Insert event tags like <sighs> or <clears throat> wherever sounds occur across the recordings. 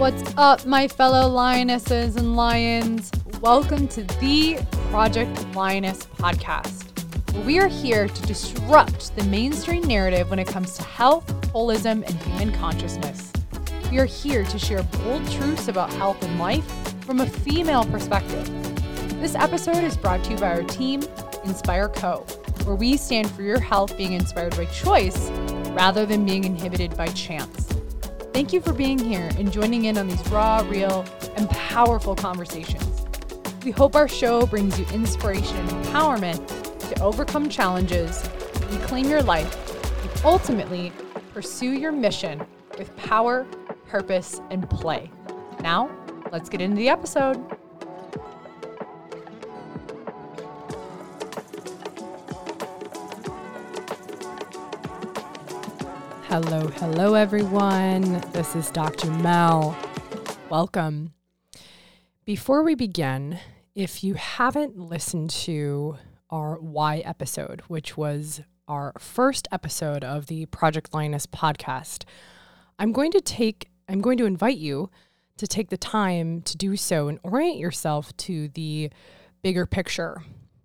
What's up, my fellow lionesses and lions? Welcome to the Project Lioness podcast. We are here to disrupt the mainstream narrative when it comes to health, holism, and human consciousness. We are here to share bold truths about health and life from a female perspective. This episode is brought to you by our team, Inspire Co., where we stand for your health being inspired by choice rather than being inhibited by chance. Thank you for being here and joining in on these raw, real, and powerful conversations. We hope our show brings you inspiration and empowerment to overcome challenges, reclaim your life, and ultimately pursue your mission with power, purpose, and play. Now, let's get into the episode. Hello, hello, everyone. This is Dr. Mel. Welcome. Before we begin, if you haven't listened to our Why episode, which was our first episode of the Project Lioness podcast, I'm going to take, I'm going to invite you to take the time to do so and orient yourself to the bigger picture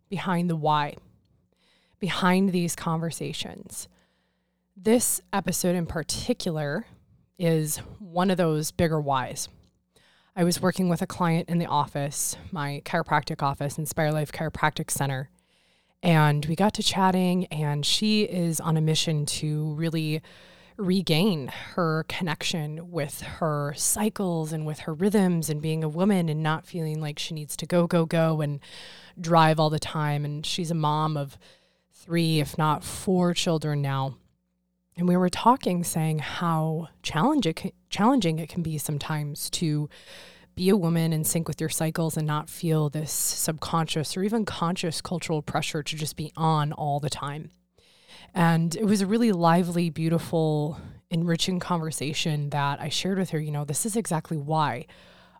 behind the why, behind these conversations. This episode in particular is one of those bigger whys. I was working with a client in the office, my chiropractic office, Inspire Life Chiropractic Center, and we got to chatting, and she is on a mission to really regain her connection with her cycles and with her rhythms and being a woman and not feeling like she needs to go, go, go and drive all the time. And she's a mom of three, if not four children now. And we were talking, saying how challenge it, challenging it can be sometimes to be a woman in sync with your cycles and not feel this subconscious or even conscious cultural pressure to just be on all the time. And it was a really lively, beautiful, enriching conversation that I shared with her. You know, this is exactly why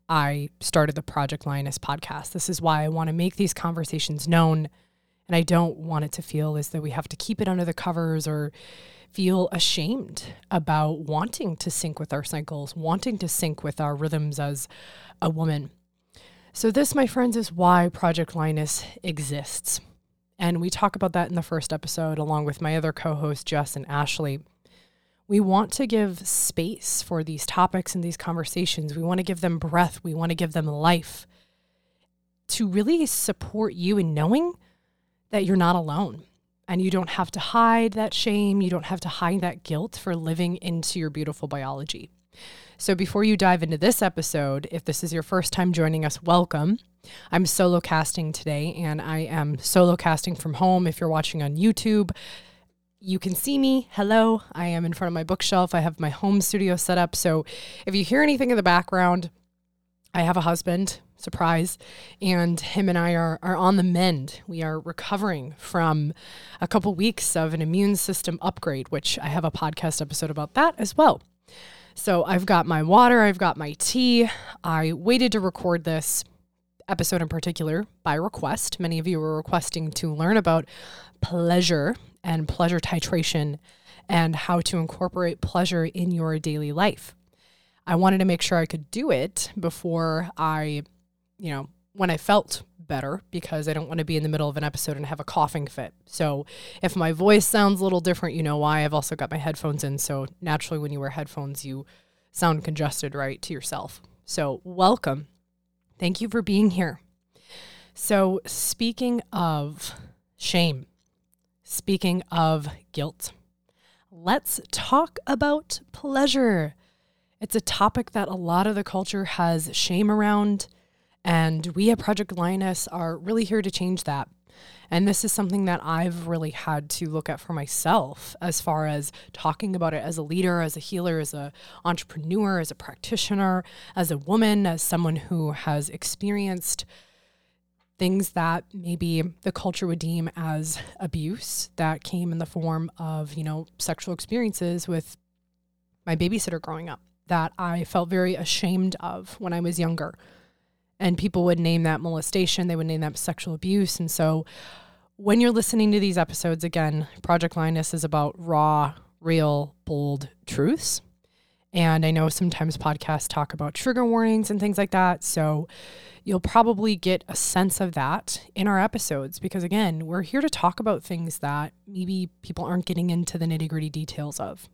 I started the Project Lioness podcast. This is why I want to make these conversations known. And I don't want it to feel as though we have to keep it under the covers or feel ashamed about wanting to sync with our cycles, wanting to sync with our rhythms as a woman. So, this, my friends, is why Project Lioness exists. And we talk about that in the first episode, along with my other co hosts, Jess and Ashley. We want to give space for these topics and these conversations. We want to give them breath. We want to give them life to really support you in knowing that you're not alone and you don't have to hide that shame. You don't have to hide that guilt for living into your beautiful biology. So, before you dive into this episode, if this is your first time joining us, welcome. I'm solo casting today, and I am solo casting from home. If you're watching on YouTube, you can see me. Hello. I am in front of my bookshelf. I have my home studio set up. So, if you hear anything in the background, I have a husband surprise. And him and I are, are on the mend. We are recovering from a couple weeks of an immune system upgrade, which I have a podcast episode about that as well. So I've got my water, I've got my tea. I waited to record this episode in particular by request. Many of you were requesting to learn about pleasure and pleasure titration and how to incorporate pleasure in your daily life. I wanted to make sure I could do it before I you know, when I felt better because I don't want to be in the middle of an episode and have a coughing fit. So if my voice sounds a little different, you know why. I've also got my headphones in. So naturally, when you wear headphones, you sound congested, right, to yourself. So welcome. Thank you for being here. So, speaking of shame, speaking of guilt, let's talk about pleasure. It's a topic that a lot of the culture has shame around and we at Project Lioness are really here to change that. And this is something that I've really had to look at for myself as far as talking about it as a leader, as a healer, as an entrepreneur, as a practitioner, as a woman, as someone who has experienced things that maybe the culture would deem as abuse that came in the form of, you know, sexual experiences with my babysitter growing up that I felt very ashamed of when I was younger and people would name that molestation, they would name that sexual abuse. And so when you're listening to these episodes, again, Project Lioness is about raw, real, bold truths. And I know sometimes podcasts talk about trigger warnings and things like that. So you'll probably get a sense of that in our episodes because, again, we're here to talk about things that maybe people aren't getting into the nitty gritty details of.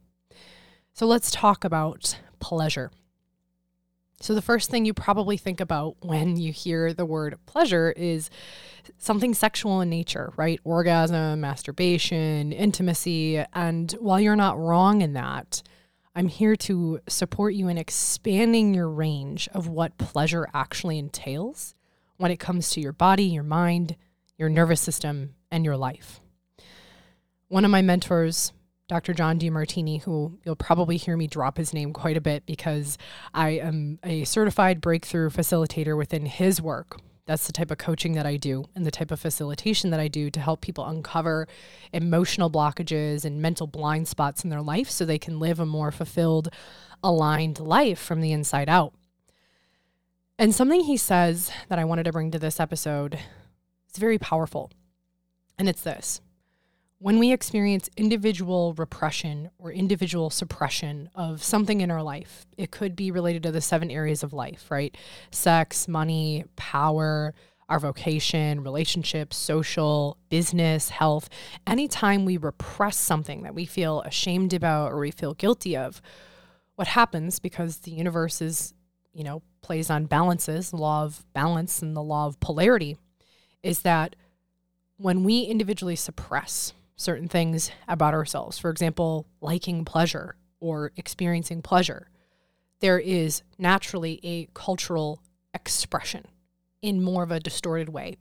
So let's talk about pleasure. So, the first thing you probably think about when you hear the word pleasure is something sexual in nature, right? Orgasm, masturbation, intimacy. And while you're not wrong in that, I'm here to support you in expanding your range of what pleasure actually entails when it comes to your body, your mind, your nervous system, and your life. One of my mentors, Dr. John Demartini, who you'll probably hear me drop his name quite a bit because I am a certified breakthrough facilitator within his work. That's the type of coaching that I do and the type of facilitation that I do to help people uncover emotional blockages and mental blind spots in their life so they can live a more fulfilled, aligned life from the inside out. And something he says that I wanted to bring to this episode is very powerful. And it's this when we experience individual repression or individual suppression of something in our life, it could be related to the seven areas of life, right? Sex, money, power, our vocation, relationships, social, business, health. Anytime we repress something that we feel ashamed about or we feel guilty of, what happens because the universe is, you know, plays on balances, law of balance and the law of polarity, is that when we individually suppress certain things about ourselves. For example, liking pleasure or experiencing pleasure. There is naturally a cultural expression in more of a distorted way.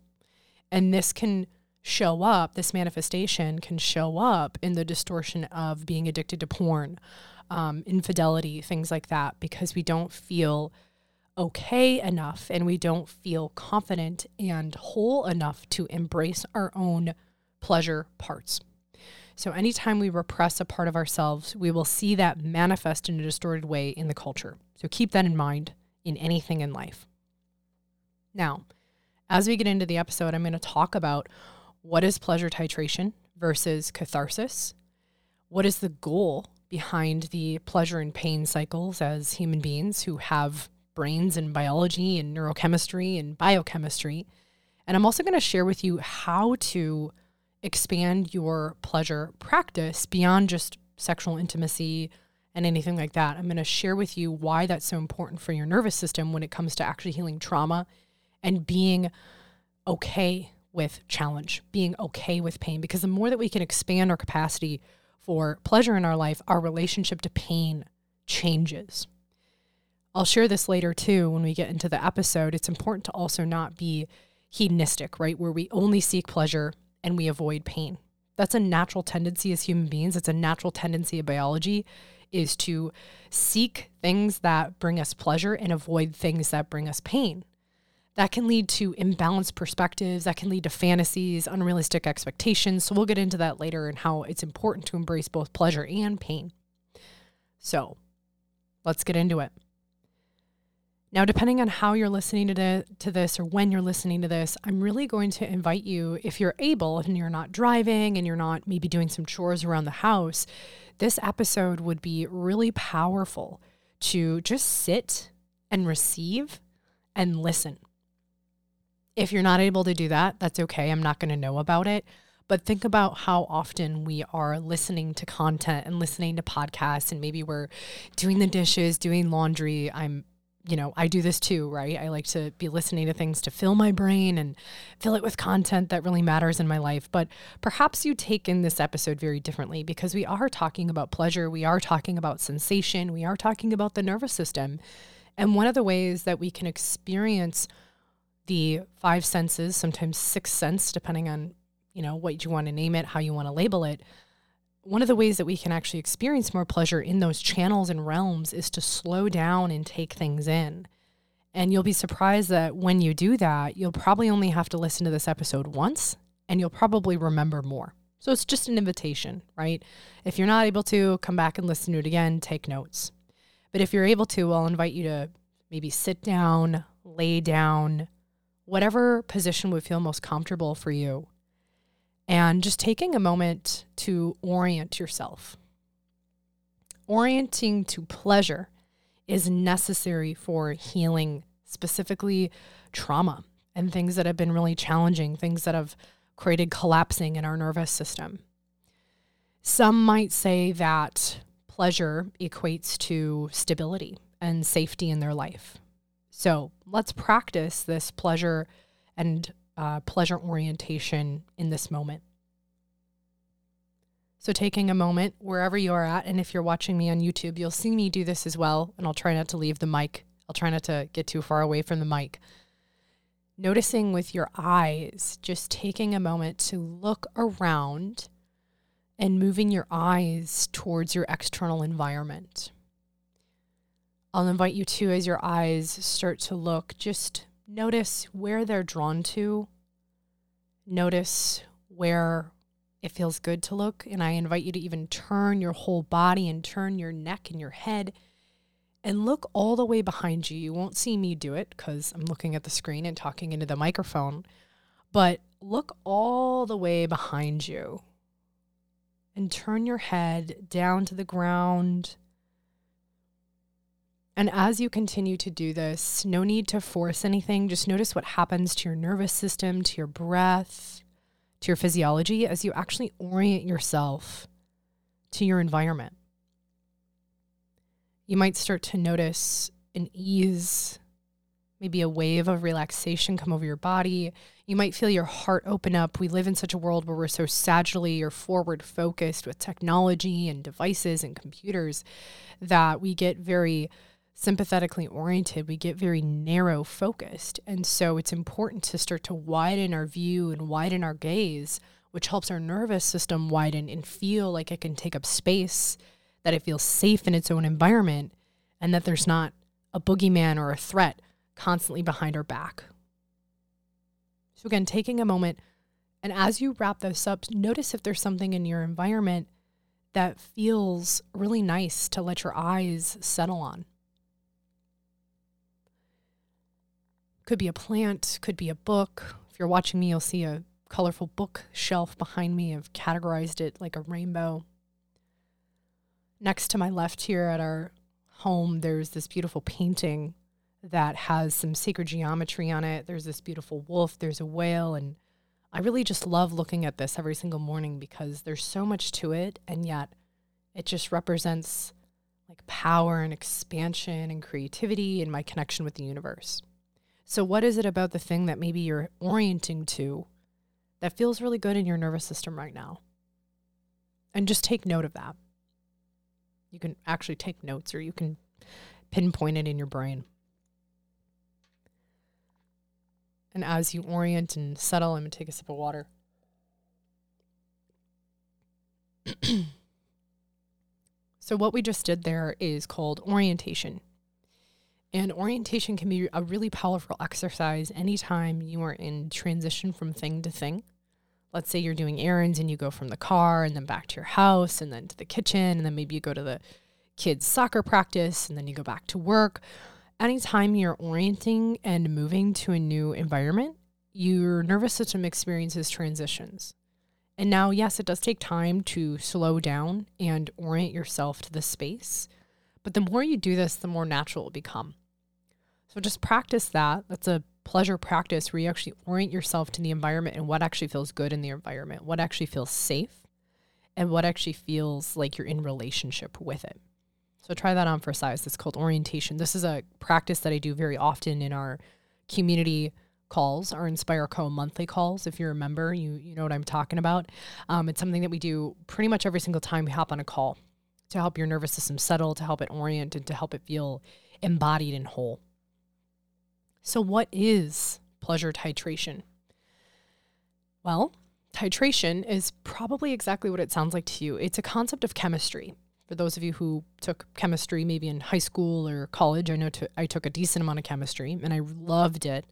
And this can show up, this manifestation can show up in the distortion of being addicted to porn, um, infidelity, things like that, because we don't feel okay enough and we don't feel confident and whole enough to embrace our own pleasure parts. So, anytime we repress a part of ourselves, we will see that manifest in a distorted way in the culture. So, keep that in mind in anything in life. Now, as we get into the episode, I'm going to talk about what is pleasure titration versus catharsis. What is the goal behind the pleasure and pain cycles as human beings who have brains and biology and neurochemistry and biochemistry? And I'm also going to share with you how to expand your pleasure practice beyond just sexual intimacy and anything like that. I'm going to share with you why that's so important for your nervous system when it comes to actually healing trauma and being okay with challenge, being okay with pain. Because the more that we can expand our capacity for pleasure in our life, our relationship to pain changes. I'll share this later too when we get into the episode. It's important to also not be hedonistic, right? Where we only seek pleasure and we avoid pain. That's a natural tendency as human beings. It's a natural tendency of biology is to seek things that bring us pleasure and avoid things that bring us pain. That can lead to imbalanced perspectives, that can lead to fantasies, unrealistic expectations. So we'll get into that later and how it's important to embrace both pleasure and pain. So, let's get into it. Now, depending on how you're listening to, the, to this or when you're listening to this, I'm really going to invite you, if you're able and you're not driving and you're not maybe doing some chores around the house, this episode would be really powerful to just sit and receive and listen. If you're not able to do that, that's okay. I'm not going to know about it. But think about how often we are listening to content and listening to podcasts, and maybe we're doing the dishes, doing laundry. I'm you know, I do this too, right? I like to be listening to things to fill my brain and fill it with content that really matters in my life. But perhaps you take in this episode very differently because we are talking about pleasure, we are talking about sensation, we are talking about the nervous system. And one of the ways that we can experience the five senses, sometimes six sense, depending on, you know, what you want to name it, how you want to label it, one of the ways that we can actually experience more pleasure in those channels and realms is to slow down and take things in. And you'll be surprised that when you do that, you'll probably only have to listen to this episode once and you'll probably remember more. So it's just an invitation, right? If you're not able to, come back and listen to it again, take notes. But if you're able to, I'll invite you to maybe sit down, lay down, whatever position would feel most comfortable for you and just taking a moment to orient yourself. Orienting to pleasure is necessary for healing, specifically trauma and things that have been really challenging, things that have created collapsing in our nervous system. Some might say that pleasure equates to stability and safety in their life. So let's practice this pleasure and uh, pleasure orientation in this moment. So, taking a moment wherever you are at, and if you're watching me on YouTube, you'll see me do this as well. And I'll try not to leave the mic, I'll try not to get too far away from the mic. Noticing with your eyes, just taking a moment to look around and moving your eyes towards your external environment. I'll invite you to, as your eyes start to look, just notice where they're drawn to. Notice where it feels good to look. And I invite you to even turn your whole body and turn your neck and your head and look all the way behind you. You won't see me do it because I'm looking at the screen and talking into the microphone, but look all the way behind you and turn your head down to the ground. And as you continue to do this, no need to force anything. Just notice what happens to your nervous system, to your breath to your physiology as you actually orient yourself to your environment. You might start to notice an ease, maybe a wave of relaxation come over your body. You might feel your heart open up. We live in such a world where we're so sagittally or forward focused with technology and devices and computers that we get very sympathetically oriented, we get very narrow focused. And so it's important to start to widen our view and widen our gaze, which helps our nervous system widen and feel like it can take up space, that it feels safe in its own environment, and that there's not a boogeyman or a threat constantly behind our back. So, again, taking a moment, and as you wrap this up, notice if there's something in your environment that feels really nice to let your eyes settle on. Could be a plant, could be a book. If you're watching me, you'll see a colorful bookshelf behind me. I've categorized it like a rainbow. Next to my left here at our home, there's this beautiful painting that has some sacred geometry on it. There's this beautiful wolf, there's a whale, and I really just love looking at this every single morning because there's so much to it, and yet it just represents like power and expansion and creativity and my connection with the universe. So, what is it about the thing that maybe you're orienting to that feels really good in your nervous system right now? And just take note of that. You can actually take notes or you can pinpoint it in your brain. And as you orient and settle, I'm going to take a sip of water. <clears throat> so, what we just did there is called orientation. And orientation can be a really powerful exercise anytime you are in transition from thing to thing. Let's say you're doing errands and you go from the car and then back to your house and then to the kitchen and then maybe you go to the kids' soccer practice and then you go back to work. Anytime you're orienting and moving to a new environment, your nervous system experiences transitions. And now, yes, it does take time to slow down and orient yourself to the space. But the more you do this, the more natural it will become. So just practice that. That's a pleasure practice where you actually orient yourself to the environment and what actually feels good in the environment, what actually feels safe, and what actually feels like you're in relationship with it. So try that on for size. It's called orientation. This is a practice that I do very often in our community calls, our Inspire Co monthly calls. If you're a member, you you know what I'm talking about. Um, it's something that we do pretty much every single time we hop on a call to help your nervous system settle, to help it orient, and to help it feel embodied and whole. So, what is pleasure titration? Well, titration is probably exactly what it sounds like to you. It's a concept of chemistry. For those of you who took chemistry maybe in high school or college, I know to, I took a decent amount of chemistry and I loved it.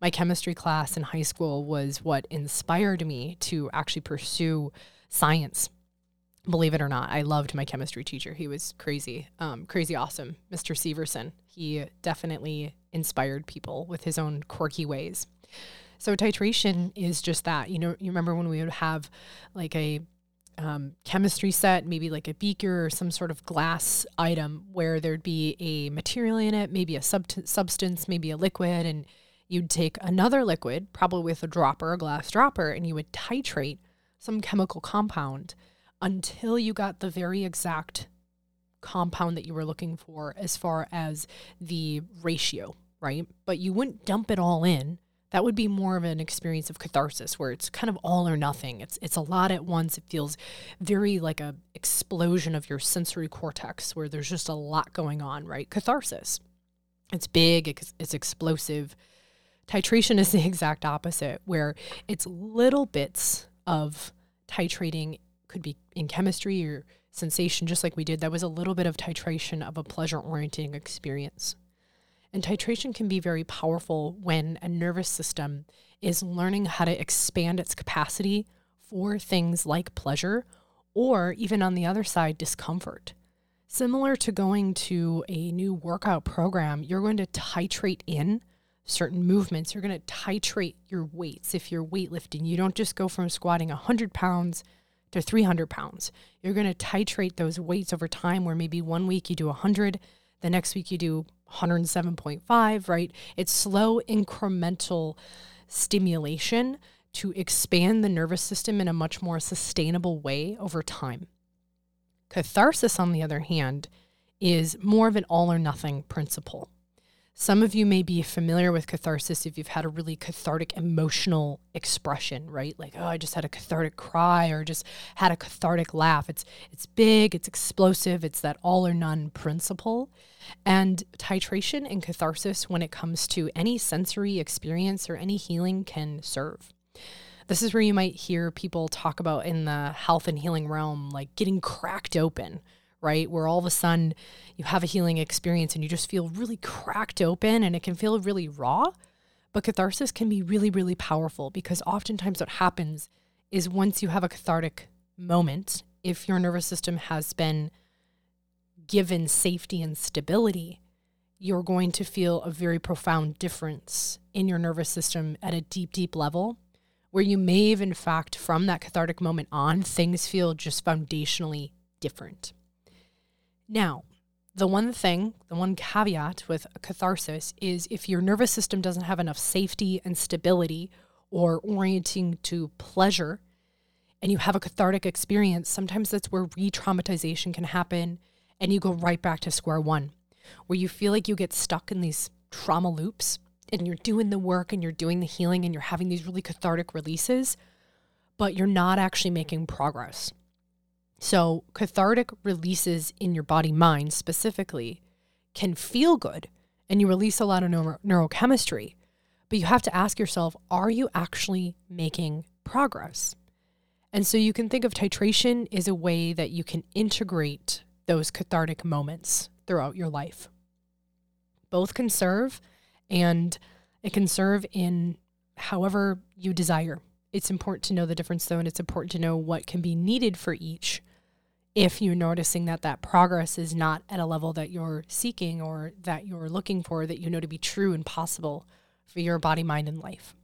My chemistry class in high school was what inspired me to actually pursue science. Believe it or not, I loved my chemistry teacher. He was crazy, um, crazy awesome, Mr. Severson. He definitely inspired people with his own quirky ways. So titration is just that. You know, you remember when we would have like a um, chemistry set, maybe like a beaker or some sort of glass item where there'd be a material in it, maybe a sub- substance, maybe a liquid, and you'd take another liquid, probably with a dropper, a glass dropper, and you would titrate some chemical compound until you got the very exact compound that you were looking for as far as the ratio, right? But you wouldn't dump it all in that would be more of an experience of catharsis where it's kind of all or nothing. It's it's a lot at once. It feels very like a explosion of your sensory cortex where there's just a lot going on, right? Catharsis. It's big, it's, it's explosive. Titration is <laughs> the exact opposite where it's little bits of titrating could be in chemistry or sensation just like we did. That was a little bit of titration of a pleasure orienting experience. And titration can be very powerful when a nervous system is learning how to expand its capacity for things like pleasure or even on the other side, discomfort. Similar to going to a new workout program, you're going to titrate in certain movements. You're going to titrate your weights. If you're weightlifting, you don't just go from squatting 100 pounds to 300 pounds. You're going to titrate those weights over time, where maybe one week you do 100, the next week you do 107.5, right? It's slow incremental stimulation to expand the nervous system in a much more sustainable way over time. Catharsis, on the other hand, is more of an all or nothing principle. Some of you may be familiar with catharsis if you've had a really cathartic emotional expression, right? Like, oh, I just had a cathartic cry or just had a cathartic laugh. It's it's big, it's explosive, it's that all or none principle. And titration and catharsis when it comes to any sensory experience or any healing can serve. This is where you might hear people talk about in the health and healing realm like getting cracked open right? Where all of a sudden you have a healing experience and you just feel really cracked open and it can feel really raw. But catharsis can be really, really powerful because oftentimes what happens is once you have a cathartic moment, if your nervous system has been given safety and stability, you're going to feel a very profound difference in your nervous system at a deep, deep level. Where you may have, in fact, from that cathartic moment on, things feel just foundationally different. Now, the one thing, the one caveat with catharsis is if your nervous system doesn't have enough safety and stability or orienting to pleasure, and you have a cathartic experience, sometimes that's where re traumatization can happen and you go right back to square one, where you feel like you get stuck in these trauma loops and you're doing the work and you're doing the healing and you're having these really cathartic releases, but you're not actually making progress. So, cathartic releases in your body mind specifically can feel good and you release a lot of neuro- neurochemistry. But you have to ask yourself are you actually making progress? And so you can think of titration as a way that you can integrate those cathartic moments throughout your life. Both can serve, and it can serve in however you desire. It's important to know the difference, though, and it's important to know what can be needed for each if you're noticing that that progress is not at a level that you're seeking or that you're looking for that you know to be true and possible for your body, mind, and life.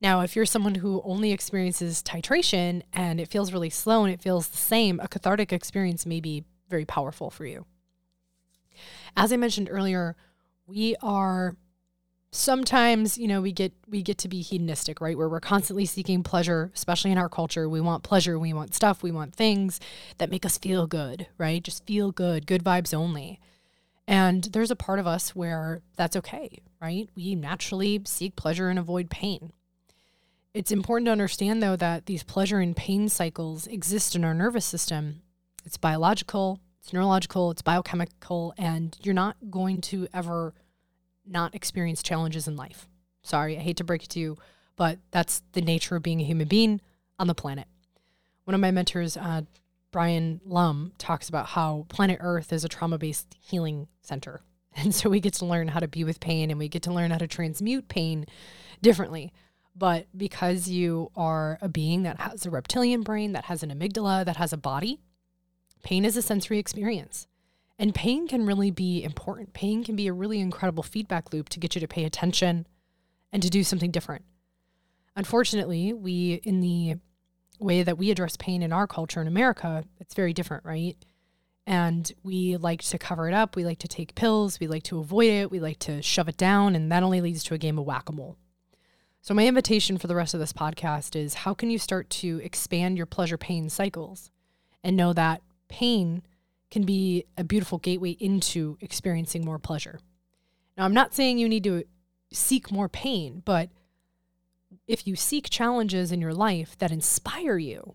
Now, if you're someone who only experiences titration and it feels really slow and it feels the same, a cathartic experience may be very powerful for you. As I mentioned earlier, we are sometimes you know we get we get to be hedonistic right? Where we're constantly seeking pleasure especially in our culture. We want pleasure we want stuff we want things that make us feel good right? Just feel good good vibes only. And there's a part of us where that's okay right? We naturally seek pleasure and avoid pain. It's important to understand though that these pleasure and pain cycles exist in our nervous system. It's biological it's neurological it's biochemical and you're not going to ever not experience challenges in life. Sorry, I hate to break it to you, but that's the nature of being a human being on the planet. One of my mentors, uh, Brian Lum, talks about how planet Earth is a trauma based healing center. <laughs> And so we get to learn how to be with pain and we get to learn how to transmute pain differently. But because you are a being that has a reptilian brain, that has an amygdala, that has a body, pain is a sensory experience. And pain can really be important. Pain can be a really incredible feedback loop to get you to pay attention and to do something different. Unfortunately, we in the way that we address pain in our culture in America, it's very different, right? And we like to cover it up. We like to take pills. We like to avoid it. We like to shove it down. And that only leads to a game of whack a mole. So, my invitation for the rest of this podcast is how can you start to expand your pleasure pain cycles and know that pain can be a beautiful gateway into experiencing more pleasure? Now, I'm not saying you need to seek more pain, but if you seek challenges in your life that inspire you,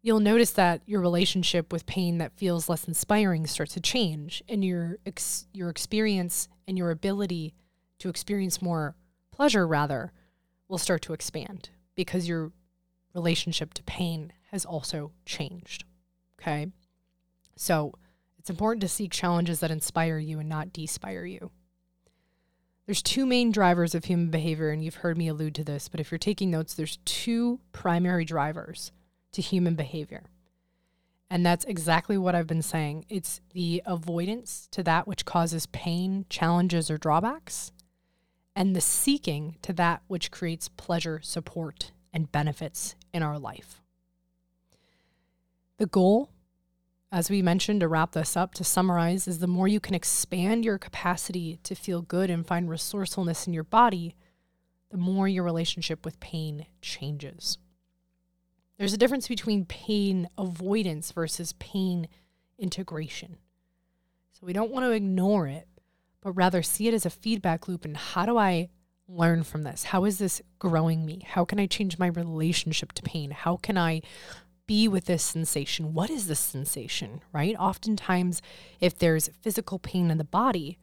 you'll notice that your relationship with pain that feels less inspiring starts to change and your ex- your experience and your ability to experience more pleasure rather will start to expand because your relationship to pain has also changed. Okay? So, it's important to seek challenges that inspire you and not despire you. There's two main drivers of human behavior, and you've heard me allude to this, but if you're taking notes, there's two primary drivers to human behavior. And that's exactly what I've been saying. It's the avoidance to that which causes pain, challenges, or drawbacks, and the seeking to that which creates pleasure, support, and benefits in our life. The goal as we mentioned to wrap this up, to summarize, is the more you can expand your capacity to feel good and find resourcefulness in your body, the more your relationship with pain changes. There's a difference between pain avoidance versus pain integration. So we don't want to ignore it, but rather see it as a feedback loop. And how do I learn from this? How is this growing me? How can I change my relationship to pain? How can I be with this sensation. What is this sensation, right? Oftentimes, if there's physical pain in the body,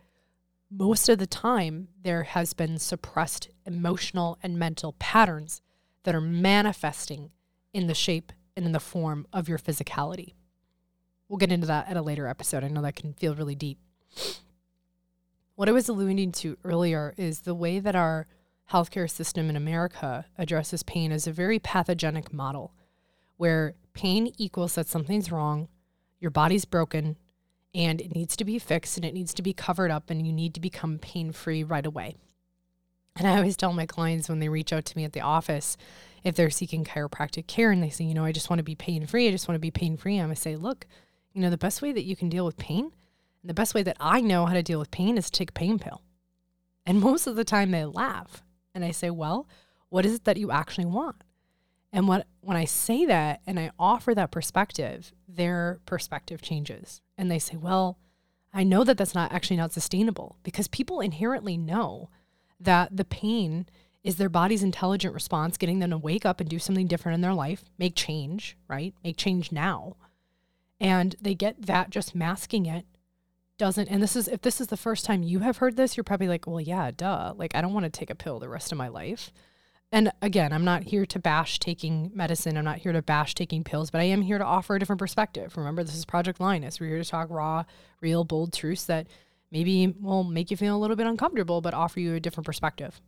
most of the time there has been suppressed emotional and mental patterns that are manifesting in the shape and in the form of your physicality. We'll get into that at a later episode. I know that can feel really deep. What I was alluding to earlier is the way that our healthcare system in America addresses pain is a very pathogenic model where pain equals that something's wrong, your body's broken, and it needs to be fixed and it needs to be covered up, and you need to become pain free right away. And I always tell my clients when they reach out to me at the office, if they're seeking chiropractic care and they say, you know, I just want to be pain free, I just want to be pain free, I'm going to say, look, you know, the best way that you can deal with pain, and the best way that I know how to deal with pain is to take a pain pill. And most of the time they laugh. And I say, well, what is it that you actually want? And what when I say that and I offer that perspective, their perspective changes. And they say, "Well, I know that that's not actually not sustainable because people inherently know that the pain is their body's intelligent response getting them to wake up and do something different in their life, make change, right? Make change now. And they get that just masking it doesn't and this is if this is the first time you have heard this, you're probably like, "Well, yeah, duh. Like I don't want to take a pill the rest of my life." And again, I'm not here to bash taking medicine. I'm not here to bash taking pills, but I am here to offer a different perspective. Remember, this is Project Lioness. We're here to talk raw, real, bold truths that maybe will make you feel a little bit uncomfortable, but offer you a different perspective.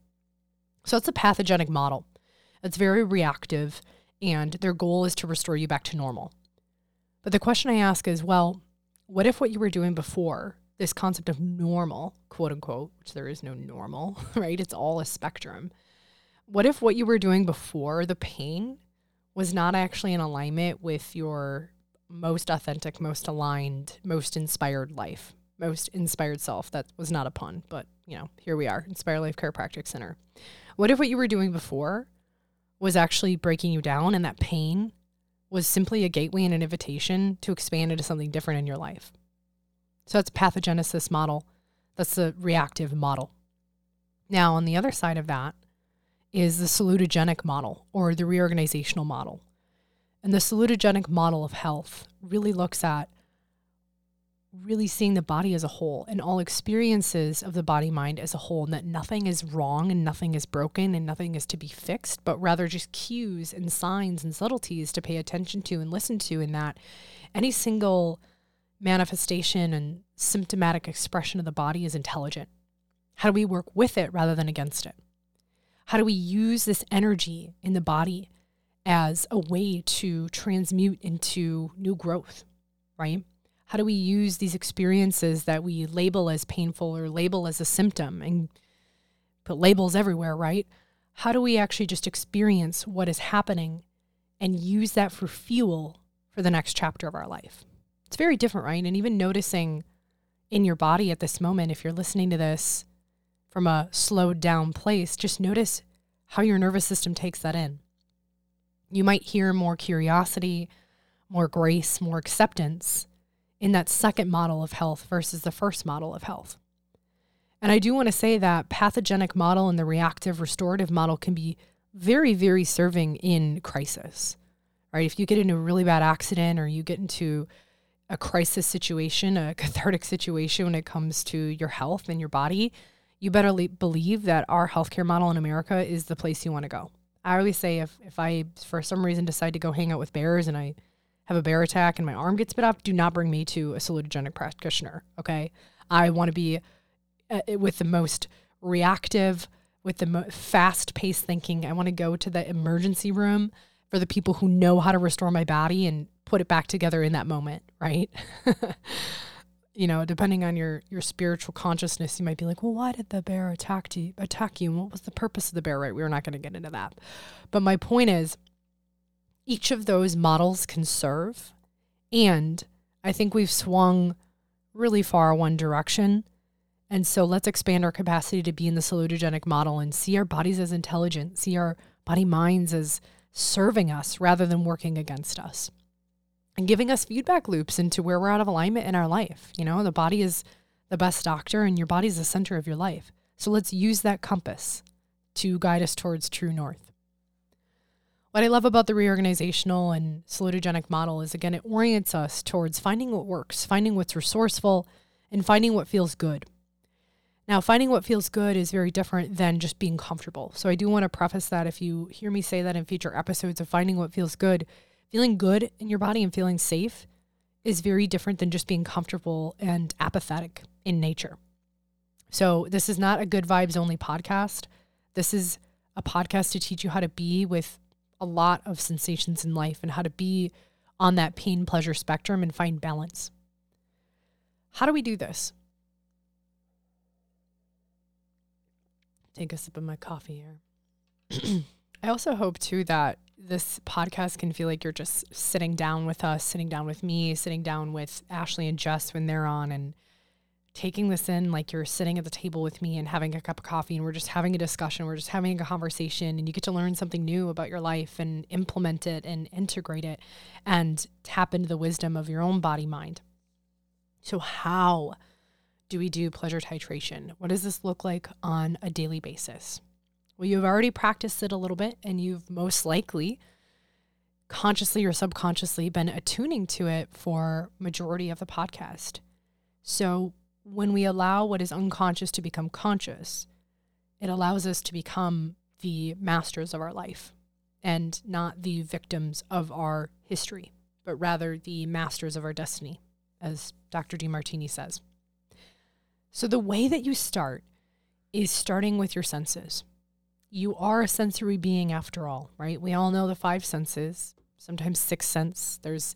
So it's a pathogenic model. It's very reactive, and their goal is to restore you back to normal. But the question I ask is well, what if what you were doing before, this concept of normal, quote unquote, which there is no normal, <laughs> right? It's all a spectrum what if what you were doing before the pain was not actually in alignment with your most authentic, most aligned, most inspired life, most inspired self? That was not a pun, but you know, here we are, Inspire Life Chiropractic Center. What if what you were doing before was actually breaking you down and that pain was simply a gateway and an invitation to expand into something different in your life? So that's pathogenesis model. That's the reactive model. Now, on the other side of that, is the salutogenic model or the reorganizational model. And the salutogenic model of health really looks at really seeing the body as a whole and all experiences of the body mind as a whole, and that nothing is wrong and nothing is broken and nothing is to be fixed, but rather just cues and signs and subtleties to pay attention to and listen to, in that any single manifestation and symptomatic expression of the body is intelligent. How do we work with it rather than against it? How do we use this energy in the body as a way to transmute into new growth, right? How do we use these experiences that we label as painful or label as a symptom and put labels everywhere, right? How do we actually just experience what is happening and use that for fuel for the next chapter of our life. It's very different, right? And even noticing in your body at this moment, if you're listening to this from a slowed down place, just notice how your nervous system takes that in. You might hear more curiosity, more grace, more acceptance in that second model of health versus the first model of health. And I do want to say that pathogenic model and the reactive restorative model can be very, very serving in crisis, right? If you get into a really bad accident or you get into a crisis situation, a <laughs> cathartic situation when it comes to your health and your body, you better le- believe that our healthcare model in America is the place you want to go. I always say if, if I, for some reason, decide to go hang out with bears and I have a bear attack and my arm gets bit off, do not bring me to a salutogenic practitioner. Okay. I want to be uh, with the most reactive, with the mo- fast paced thinking. I want to go to the emergency room for the people who know how to restore my body and put it back together in that moment, right? <laughs> you know, depending on your your spiritual consciousness, you might be like, "Well, why did the bear attack you? Attack you? And what was the purpose of the bear?" Right? We're not going to get into that. But my point is, each of those models can serve, and I think we've swung really far one direction and so let's expand our capacity to be in the salutogenic model and see our bodies as intelligent, see our body minds as serving us rather than working against us. And giving us feedback loops into where we're out of alignment in our life. You know, the body is the best doctor and your body is the center of your life. So let's use that compass to guide us towards true north. What I love about the reorganizational and salutogenic model is again, it orients us towards finding what works, finding what's resourceful, and finding what feels good. Now, finding what feels good is very different than just being comfortable. So, I do want to preface that if you hear me say that in future episodes of finding what feels good, feeling good in your body and feeling safe is very different than just being comfortable and apathetic in nature. So, this is not a good vibes only podcast. This is a podcast to teach you how to be with a lot of sensations in life and how to be on that pain pleasure spectrum and find balance. How do we do this? take a sip of my coffee here. <clears throat> I also hope too that this podcast can feel like you're just sitting down with us, sitting down with me, sitting down with Ashley and Jess when they're on and taking this in like you're sitting at the table with me and having a cup of coffee and we're just having a discussion, we're just having a conversation and you get to learn something new about your life and implement it and integrate it and tap into the wisdom of your own body mind. So how do we do pleasure titration? What does this look like on a daily basis? Well, you've already practiced it a little bit, and you've most likely consciously or subconsciously been attuning to it for majority of the podcast. So when we allow what is unconscious to become conscious, it allows us to become the masters of our life and not the victims of our history, but rather the masters of our destiny, as Dr. Demartini says. So, the way that you start is starting with your senses. You are a sensory being after all, right? We all know the five senses, sometimes six sense. There's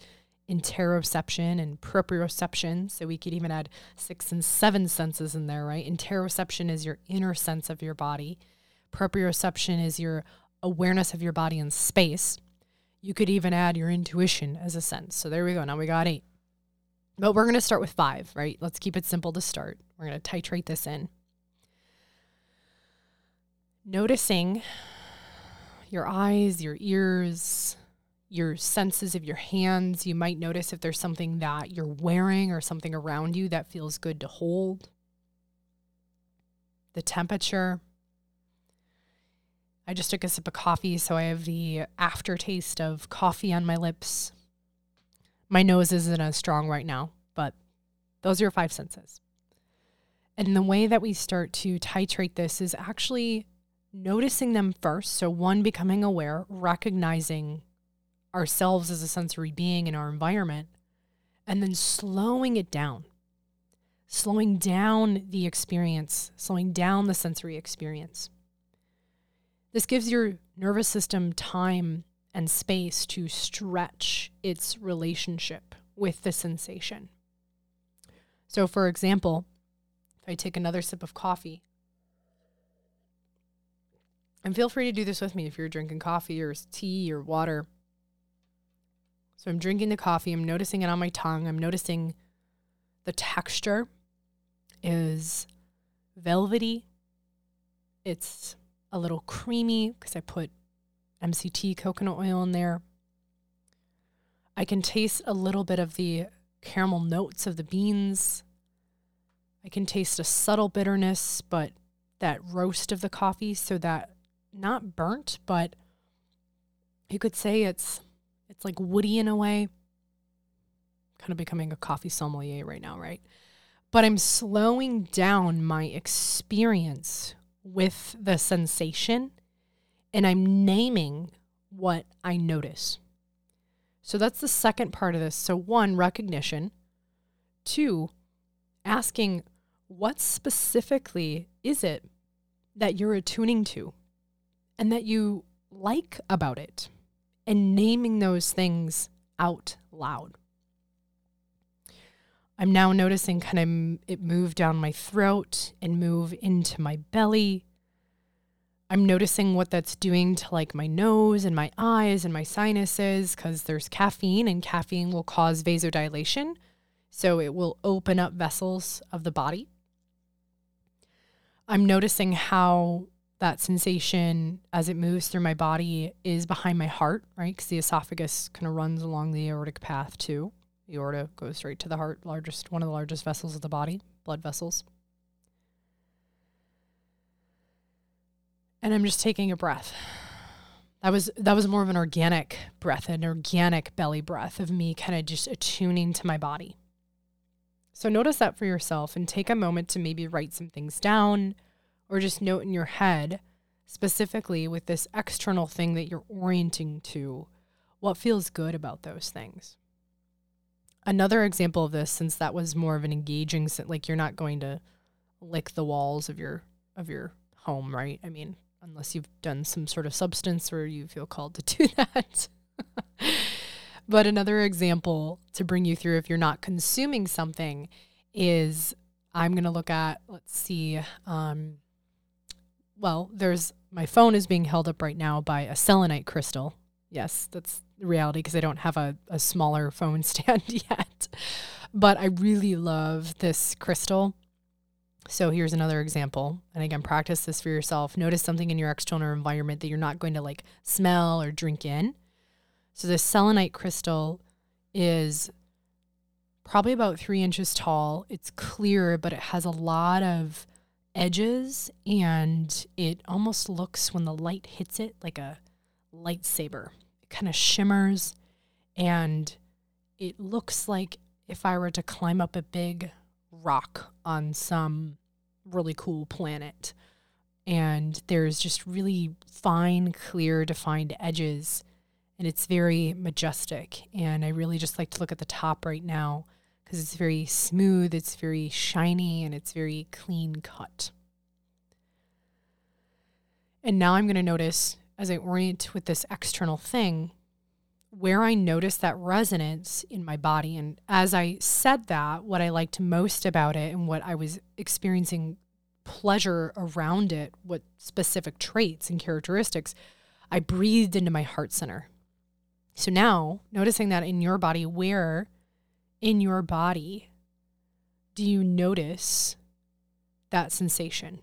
interoception and proprioception. So we could even add six and seven senses in there, right? Interoception is your inner sense of your body, proprioception is your awareness of your body in space. You could even add your intuition as a sense. So there we go. Now we got eight. But we're going to start with five, right? Let's keep it simple to start. We're going to titrate this in. Noticing your eyes, your ears, your senses of your hands. You might notice if there's something that you're wearing or something around you that feels good to hold. The temperature. I just took a sip of coffee, so I have the aftertaste of coffee on my lips. My nose isn't as strong right now, but those are your five senses. And the way that we start to titrate this is actually noticing them first. So, one, becoming aware, recognizing ourselves as a sensory being in our environment, and then slowing it down, slowing down the experience, slowing down the sensory experience. This gives your nervous system time and space to stretch its relationship with the sensation. So, for example, if I take another sip of coffee, and feel free to do this with me if you're drinking coffee or tea or water. So I'm drinking the coffee, I'm noticing it on my tongue, I'm noticing the texture is velvety. It's a little creamy because I put MCT coconut oil in there. I can taste a little bit of the caramel notes of the beans. I can taste a subtle bitterness, but that roast of the coffee, so that not burnt, but you could say it's it's like woody in a way. Kind of becoming a coffee sommelier right now, right? But I'm slowing down my experience with the sensation and I'm naming what I notice. So that's the second part of this. So, one, recognition. Two, asking what specifically is it that you're attuning to and that you like about it, and naming those things out loud. I'm now noticing kind of it move down my throat and move into my belly I'm noticing what that's doing to like my nose and my eyes and my sinuses because there's caffeine and caffeine will cause vasodilation. So it will open up vessels of the body. I'm noticing how that sensation as it moves through my body is behind my heart, right? Because the esophagus kind of runs along the aortic path too. The aorta goes straight to the heart, largest one of the largest vessels of the body, blood vessels. and I'm just taking a breath. That was that was more of an organic breath, an organic belly breath of me kind of just attuning to my body. So notice that for yourself and take a moment to maybe write some things down or just note in your head specifically with this external thing that you're orienting to what feels good about those things. Another example of this since that was more of an engaging like you're not going to lick the walls of your of your home, right? I mean, unless you've done some sort of substance or you feel called to <laughs> do that. <laughs> but another example to bring you through if you're not consuming something is I'm going to look at, let's see, um, well, there's my phone is being held up right now by a selenite crystal. Yes, that's the reality because I don't have a, a smaller <laughs> phone stand <laughs> yet. But I really love this crystal. So here's another example. And again, practice this for yourself. Notice something in your external environment that you're not going to like smell or drink in. So this selenite crystal is probably about three inches tall. It's clear, but it has a lot of edges and it almost looks when the light hits it like a lightsaber. It kind of shimmers and it looks like if I were to climb up a big rock on some really cool planet. And there's just really fine, clear, defined edges. And it's very majestic. And I really just like to look at the top right now because it's very smooth, it's very shiny, and it's very clean cut. And now I'm going to notice as I orient with this external thing where I notice that resonance in my body. And as I said that, what I liked most about it and what I was experiencing pleasure around it, what specific traits and characteristics, I breathed into my heart center. So now, noticing that in your body, where in your body do you notice that sensation?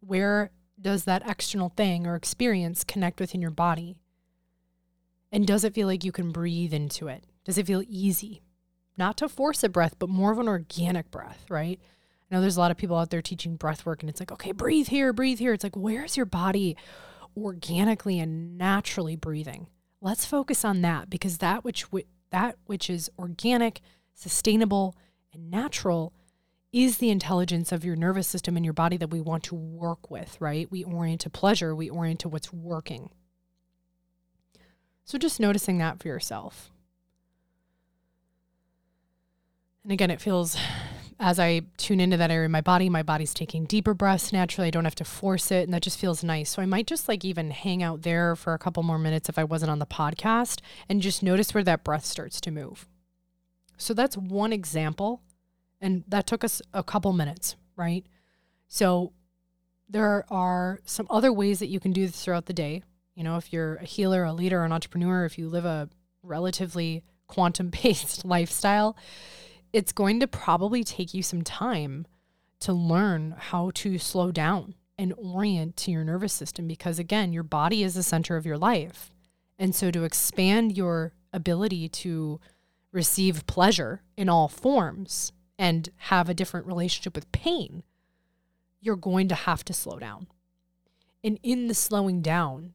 Where does that external thing or experience connect within your body? And does it feel like you can breathe into it? Does it feel easy? Not to force a breath, but more of an organic breath, right? I know there's a lot of people out there teaching breath work and it's like, okay, breathe here, breathe here. It's like, where's your body organically and naturally breathing? Let's focus on that because that which that which is organic, sustainable, and natural is the intelligence of your nervous system and your body that we want to work with, right? We orient to pleasure, we orient to what's working. So just noticing that for yourself. And again, it feels as I tune into that area of my body, my body's taking deeper breaths naturally. I don't have to force it. And that just feels nice. So I might just like even hang out there for a couple more minutes if I wasn't on the podcast and just notice where that breath starts to move. So that's one example. And that took us a couple minutes, right? So there are some other ways that you can do this throughout the day You know, if you're a healer, a leader, an entrepreneur, if you live a relatively quantum based <laughs> lifestyle, it's going to probably take you some time to learn how to slow down and orient to your nervous system because, again, your body is the center of your life. And so, to expand your ability to receive pleasure in all forms and have a different relationship with pain, you're going to have to slow down. And in the slowing down,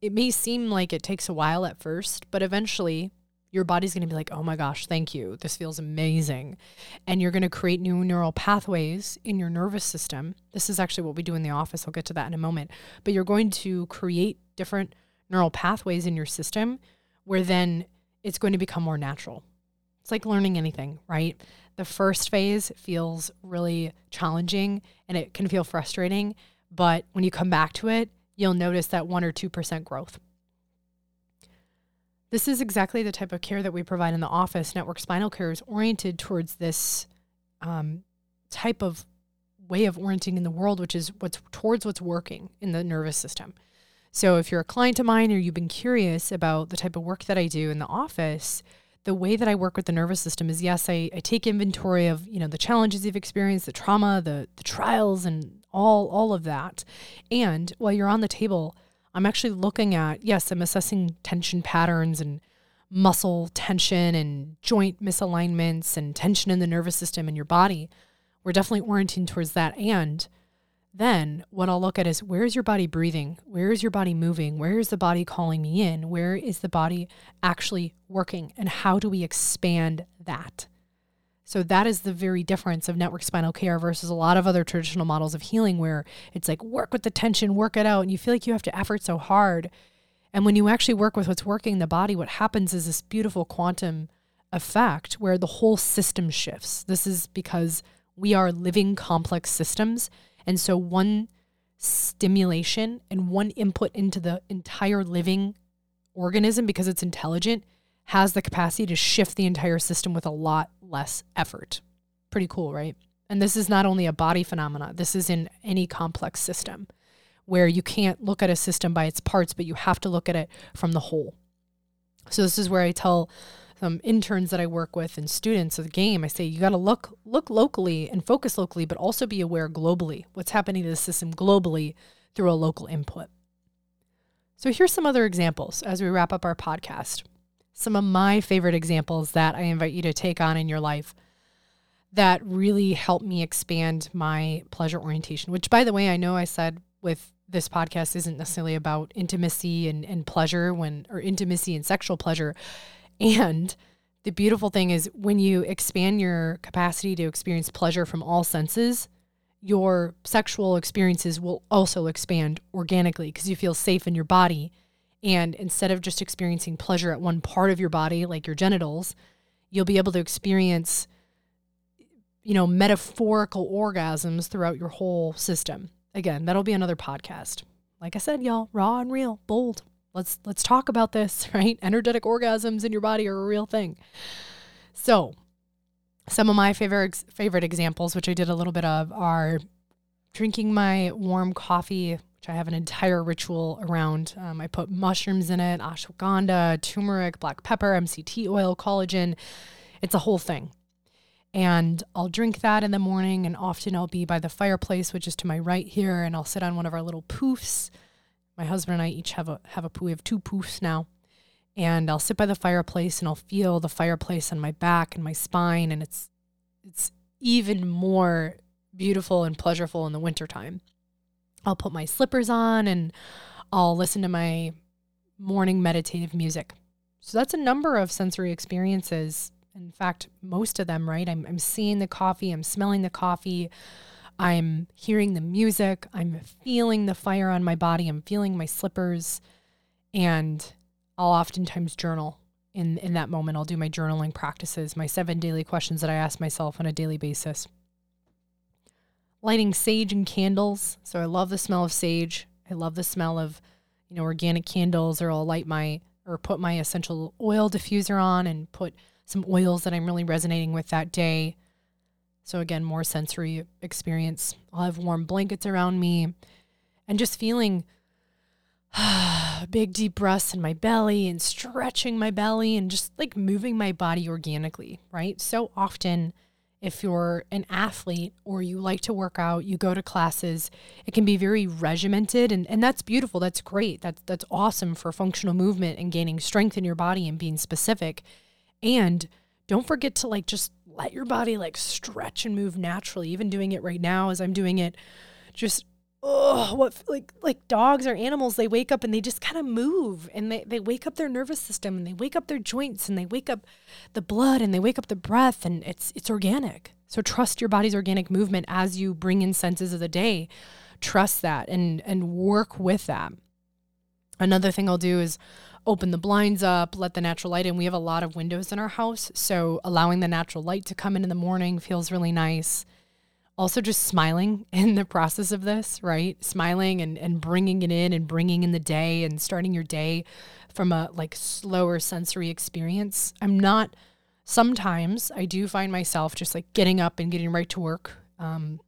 it may seem like it takes a while at first, but eventually your body's going to be like, oh my gosh, thank you. This feels amazing. And you're going to create new neural pathways in your nervous system. This is actually what we do in the office. I'll get to that in a moment. But you're going to create different neural pathways in your system where then it's going to become more natural. It's like learning anything, right? The first phase feels really challenging and it can feel frustrating. But when you come back to it, you'll notice that 1 or 2% growth. This is exactly the type of care that we provide in the office. Network Spinal Care is oriented towards this um, type of way of orienting in the world, which is what's towards what's working in the nervous system. So if you're a client of mine or you've been curious about the type of work that I do in the office, the way that I work with the nervous system is yes, I, I take inventory of, you know, the challenges you've experienced, the trauma, the the trials and all all of that. And while you're on the table, I'm actually looking at, yes, I'm assessing tension patterns and muscle tension and joint misalignments and tension in the nervous system in your body. We're definitely orienting towards that. And then what I'll look at is where is your body breathing? Where is your body moving? Where is the body calling me in? Where is the body actually working? And how do we expand that? So that is the very difference of network spinal care versus a lot of other traditional models of healing where it's like work with the tension, work it out, and you feel like you have to effort so hard. And when you actually work with what's working in the body, what happens is this beautiful quantum effect where the whole system shifts. This is because we are living complex systems. And so one stimulation and one input into the entire living organism, because it's intelligent, has the capacity to shift the entire system with a lot less effort. Pretty cool, right? And this is not only a body phenomena, this is in any complex system where you can't look at a system by its parts, but you have to look at it from the whole. So this is where I tell some interns that I work with and students of the game, I say you got to look look locally and focus locally, but also be aware globally what's happening to the system globally through a local input. So here's some other examples as we wrap up our podcast some of my favorite examples that I invite you to take on in your life that really help me expand my pleasure orientation, which, by the way, I know I said with this podcast isn't necessarily about intimacy and, and pleasure when, or intimacy and sexual pleasure. And the beautiful thing is when you expand your capacity to experience pleasure from all senses, your sexual experiences will also expand organically because you feel safe in your body and instead of just experiencing pleasure at one part of your body, like your genitals, you'll be able to experience, you know, metaphorical orgasms throughout your whole system. Again, that'll be another podcast. Like I said, y'all, raw and real, bold. Let's let's talk about this, <laughs> right? Energetic orgasms in your body are a real thing. So, some of my favorite favorite examples, which I did a little bit of, are drinking my warm coffee which I have an entire ritual around. Um, I put mushrooms in it, ashwagandha, turmeric, black pepper, MCT oil, collagen. It's a whole thing. And I'll drink that in the morning, and often I'll be by the fireplace, which is to my right here, and I'll sit on one of our little poofs. My husband and I each have a have a poof. We have two poofs now, and I'll sit by the fireplace and I'll feel the fireplace on my back and my spine, and it's it's even more beautiful and pleasurable in the wintertime. I'll put my slippers on and I'll listen to my morning meditative music. So that's a number of sensory experiences. In fact, most of them, right? I'm, I'm seeing the coffee, I'm smelling the coffee, I'm hearing the music, I'm feeling the fire on my body, I'm feeling my slippers, and I'll oftentimes journal in, in that moment. I'll do my journaling practices, my seven daily questions that I ask myself on a daily basis lighting sage and candles. So I love the smell of sage. I love the smell of, you know, organic candles, or I'll light my or put my essential oil diffuser on and put some oils that I'm really resonating with that day. So again, more sensory experience. I'll have warm blankets around me and just feeling <sighs> big deep breaths in my belly and stretching my belly and just like moving my body organically, right? So often, if you're an athlete or you like to work out, you go to classes, it can be very regimented and, and that's beautiful. That's great. That's that's awesome for functional movement and gaining strength in your body and being specific. And don't forget to like just let your body like stretch and move naturally. Even doing it right now as I'm doing it, just oh, what like like dogs or animals, they wake up and they just kind of move and they, they wake up their nervous system and they wake up their joints and they wake up the blood and they wake up the breath and it's it's organic. So trust your body's organic movement as you bring in senses of the day. Trust that and and work with that. Another thing I'll do is open the blinds up, let the natural light in. We have a lot of windows in our house, so allowing the natural light to come in in the morning feels really nice also just smiling <laughs> in the process of this, right? Smiling and, and bringing it in and bringing in the day and starting your day from a like slower sensory experience. I'm not, sometimes I do find myself just like getting up and getting right to work. Um,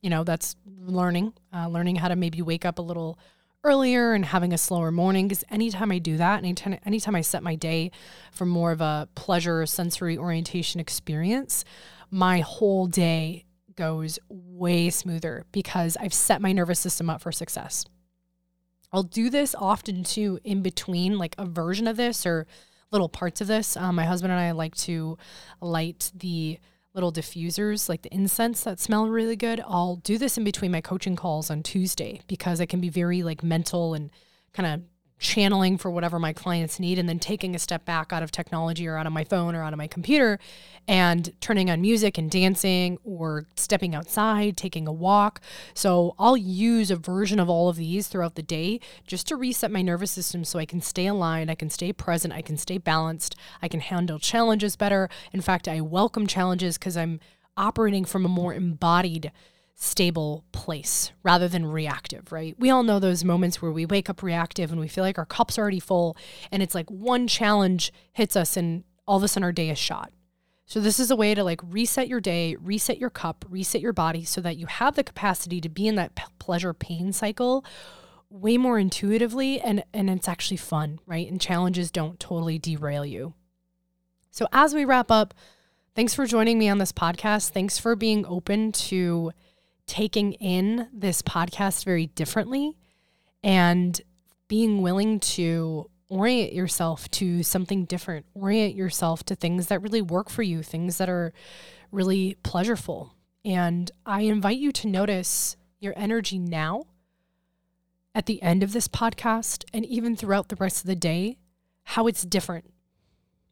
you know, that's learning, uh, learning how to maybe wake up a little earlier and having a slower morning. Because anytime I do that, anytime, anytime I set my day for more of a pleasure sensory orientation experience, my whole day goes way smoother because I've set my nervous system up for success. I'll do this often too in between, like a version of this or little parts of this. Um, my husband and I like to light the little diffusers, like the incense that smell really good. I'll do this in between my coaching calls on Tuesday because it can be very like mental and kind of channeling for whatever my clients need and then taking a step back out of technology or out of my phone or out of my computer and turning on music and dancing or stepping outside, taking a walk. So I'll use a version of all of these throughout the day just to reset my nervous system so I can stay aligned, I can stay present, I can stay balanced, I can handle challenges better. In fact, I welcome challenges because I'm operating from a more embodied stable place rather than reactive, right? We all know those moments where we wake up reactive and we feel like our cup's already full and it's like one challenge hits us and all of a sudden our day is shot. So this is a way to like reset your day, reset your cup, reset your body so that you have the capacity to be in that pleasure pain cycle way more intuitively and and it's actually fun, right? And challenges don't totally derail you. So as we wrap up, thanks for joining me on this podcast. Thanks for being open to taking in this podcast very differently and being willing to orient yourself to something different, orient yourself to things that really work for you, things that are really pleasurable. And I invite you to notice your energy now at the end of this podcast and even throughout the rest of the day, how it's different.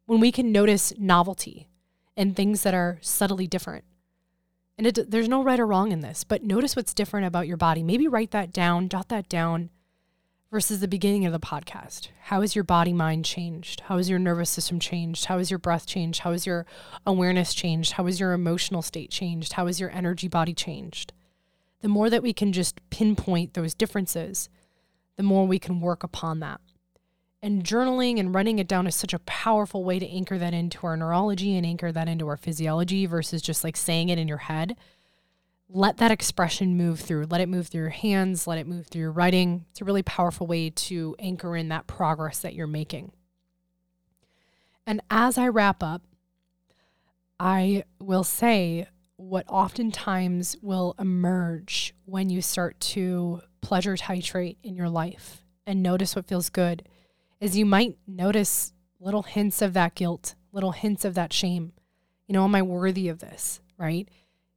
When we can notice novelty and things that are subtly different. And it, there's no right or wrong in this, but notice what's different about your body. Maybe write that down, jot that down versus the beginning of the podcast. How has your body mind changed? How has your nervous system changed? How has your breath changed? How has your awareness changed? How has your emotional state changed? How has your energy body changed? The more that we can just pinpoint those differences, the more we can work upon that. And journaling and running it down is such a powerful way to anchor that into our neurology and anchor that into our physiology versus just like saying it in your head. Let that expression move through. Let it move through your hands. Let it move through your writing. It's a really powerful way to anchor in that progress that you're making. And as I wrap up, I will say what oftentimes will emerge when you start to pleasure titrate in your life and notice what feels good is you might notice little hints of that guilt, little hints of that shame. You know, am I worthy of this? Right?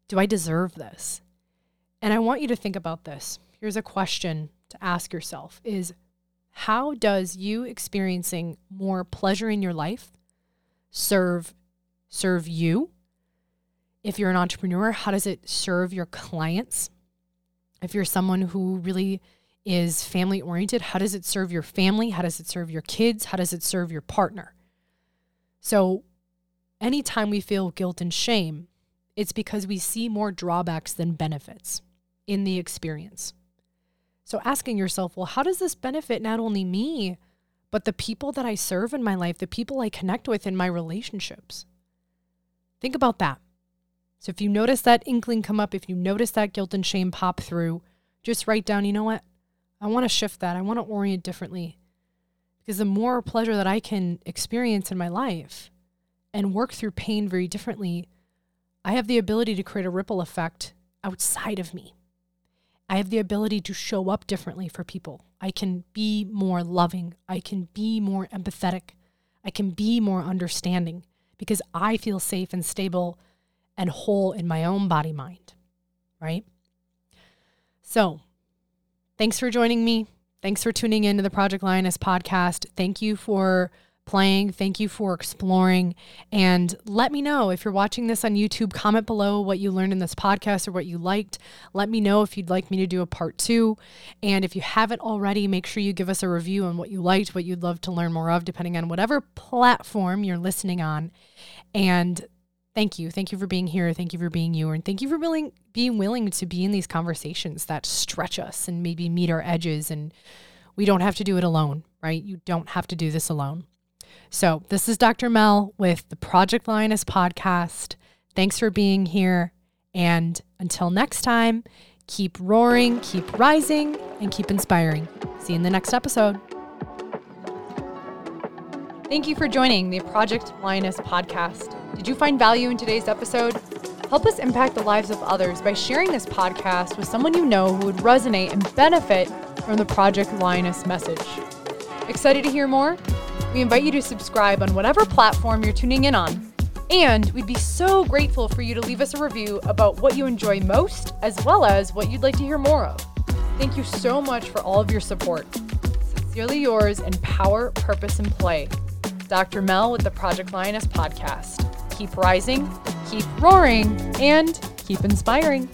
Do I deserve this? And I want you to think about this. Here's a question to ask yourself is how does you experiencing more pleasure in your life serve serve you? If you're an entrepreneur, how does it serve your clients? If you're someone who really is family oriented. How does it serve your family? How does it serve your kids? How does it serve your partner? So, anytime we feel guilt and shame, it's because we see more drawbacks than benefits in the experience. So, asking yourself, well, how does this benefit not only me, but the people that I serve in my life, the people I connect with in my relationships? Think about that. So, if you notice that inkling come up, if you notice that guilt and shame pop through, just write down, you know what? I want to shift that. I want to orient differently. Because the more pleasure that I can experience in my life and work through pain very differently, I have the ability to create a ripple effect outside of me. I have the ability to show up differently for people. I can be more loving. I can be more empathetic. I can be more understanding because I feel safe and stable and whole in my own body mind, right? So, thanks for joining me. Thanks for tuning in to the Project Lioness podcast. Thank you for playing. Thank you for exploring. And let me know if you're watching this on YouTube, comment below what you learned in this podcast or what you liked. Let me know if you'd like me to do a part two. And if you haven't already, make sure you give us a review on what you liked, what you'd love to learn more of, depending on whatever platform you're listening on. And thank you. Thank you for being here. Thank you for being you. And thank you for willing, being willing to be in these conversations that stretch us and maybe meet our edges. And we don't have to do it alone, right? You don't have to do this alone. So, this is Dr. Mel with the Project Lioness podcast. Thanks for being here. And until next time, keep roaring, keep rising, and keep inspiring. See you in the next episode. Thank you for joining the Project Lioness podcast. Did you find value in today's episode? Help us impact the lives of others by sharing this podcast with someone you know who would resonate and benefit from the Project Lioness message. Excited to hear more? We invite you to subscribe on whatever platform you're tuning in on. And we'd be so grateful for you to leave us a review about what you enjoy most, as well as what you'd like to hear more of. Thank you so much for all of your support. Sincerely yours in power, purpose, and play. Dr. Mel with the Project Lioness podcast. Keep rising, keep roaring, and keep inspiring.